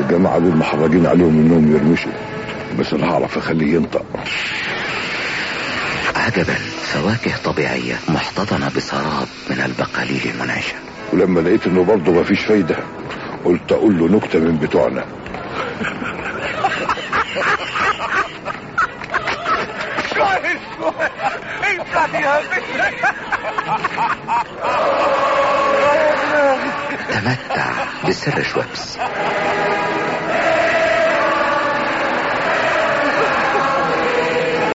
الجماعة دول محرجين عليهم إنهم يرمشوا. بس أنا هعرف أخليه ينطق. عجبا فواكه طبيعية محتضنة بسراب من البقاليل المنعشة ولما لقيت إنه برضه مفيش فايدة قلت أقول له نكتة من بتوعنا. تمتع بسر شوبس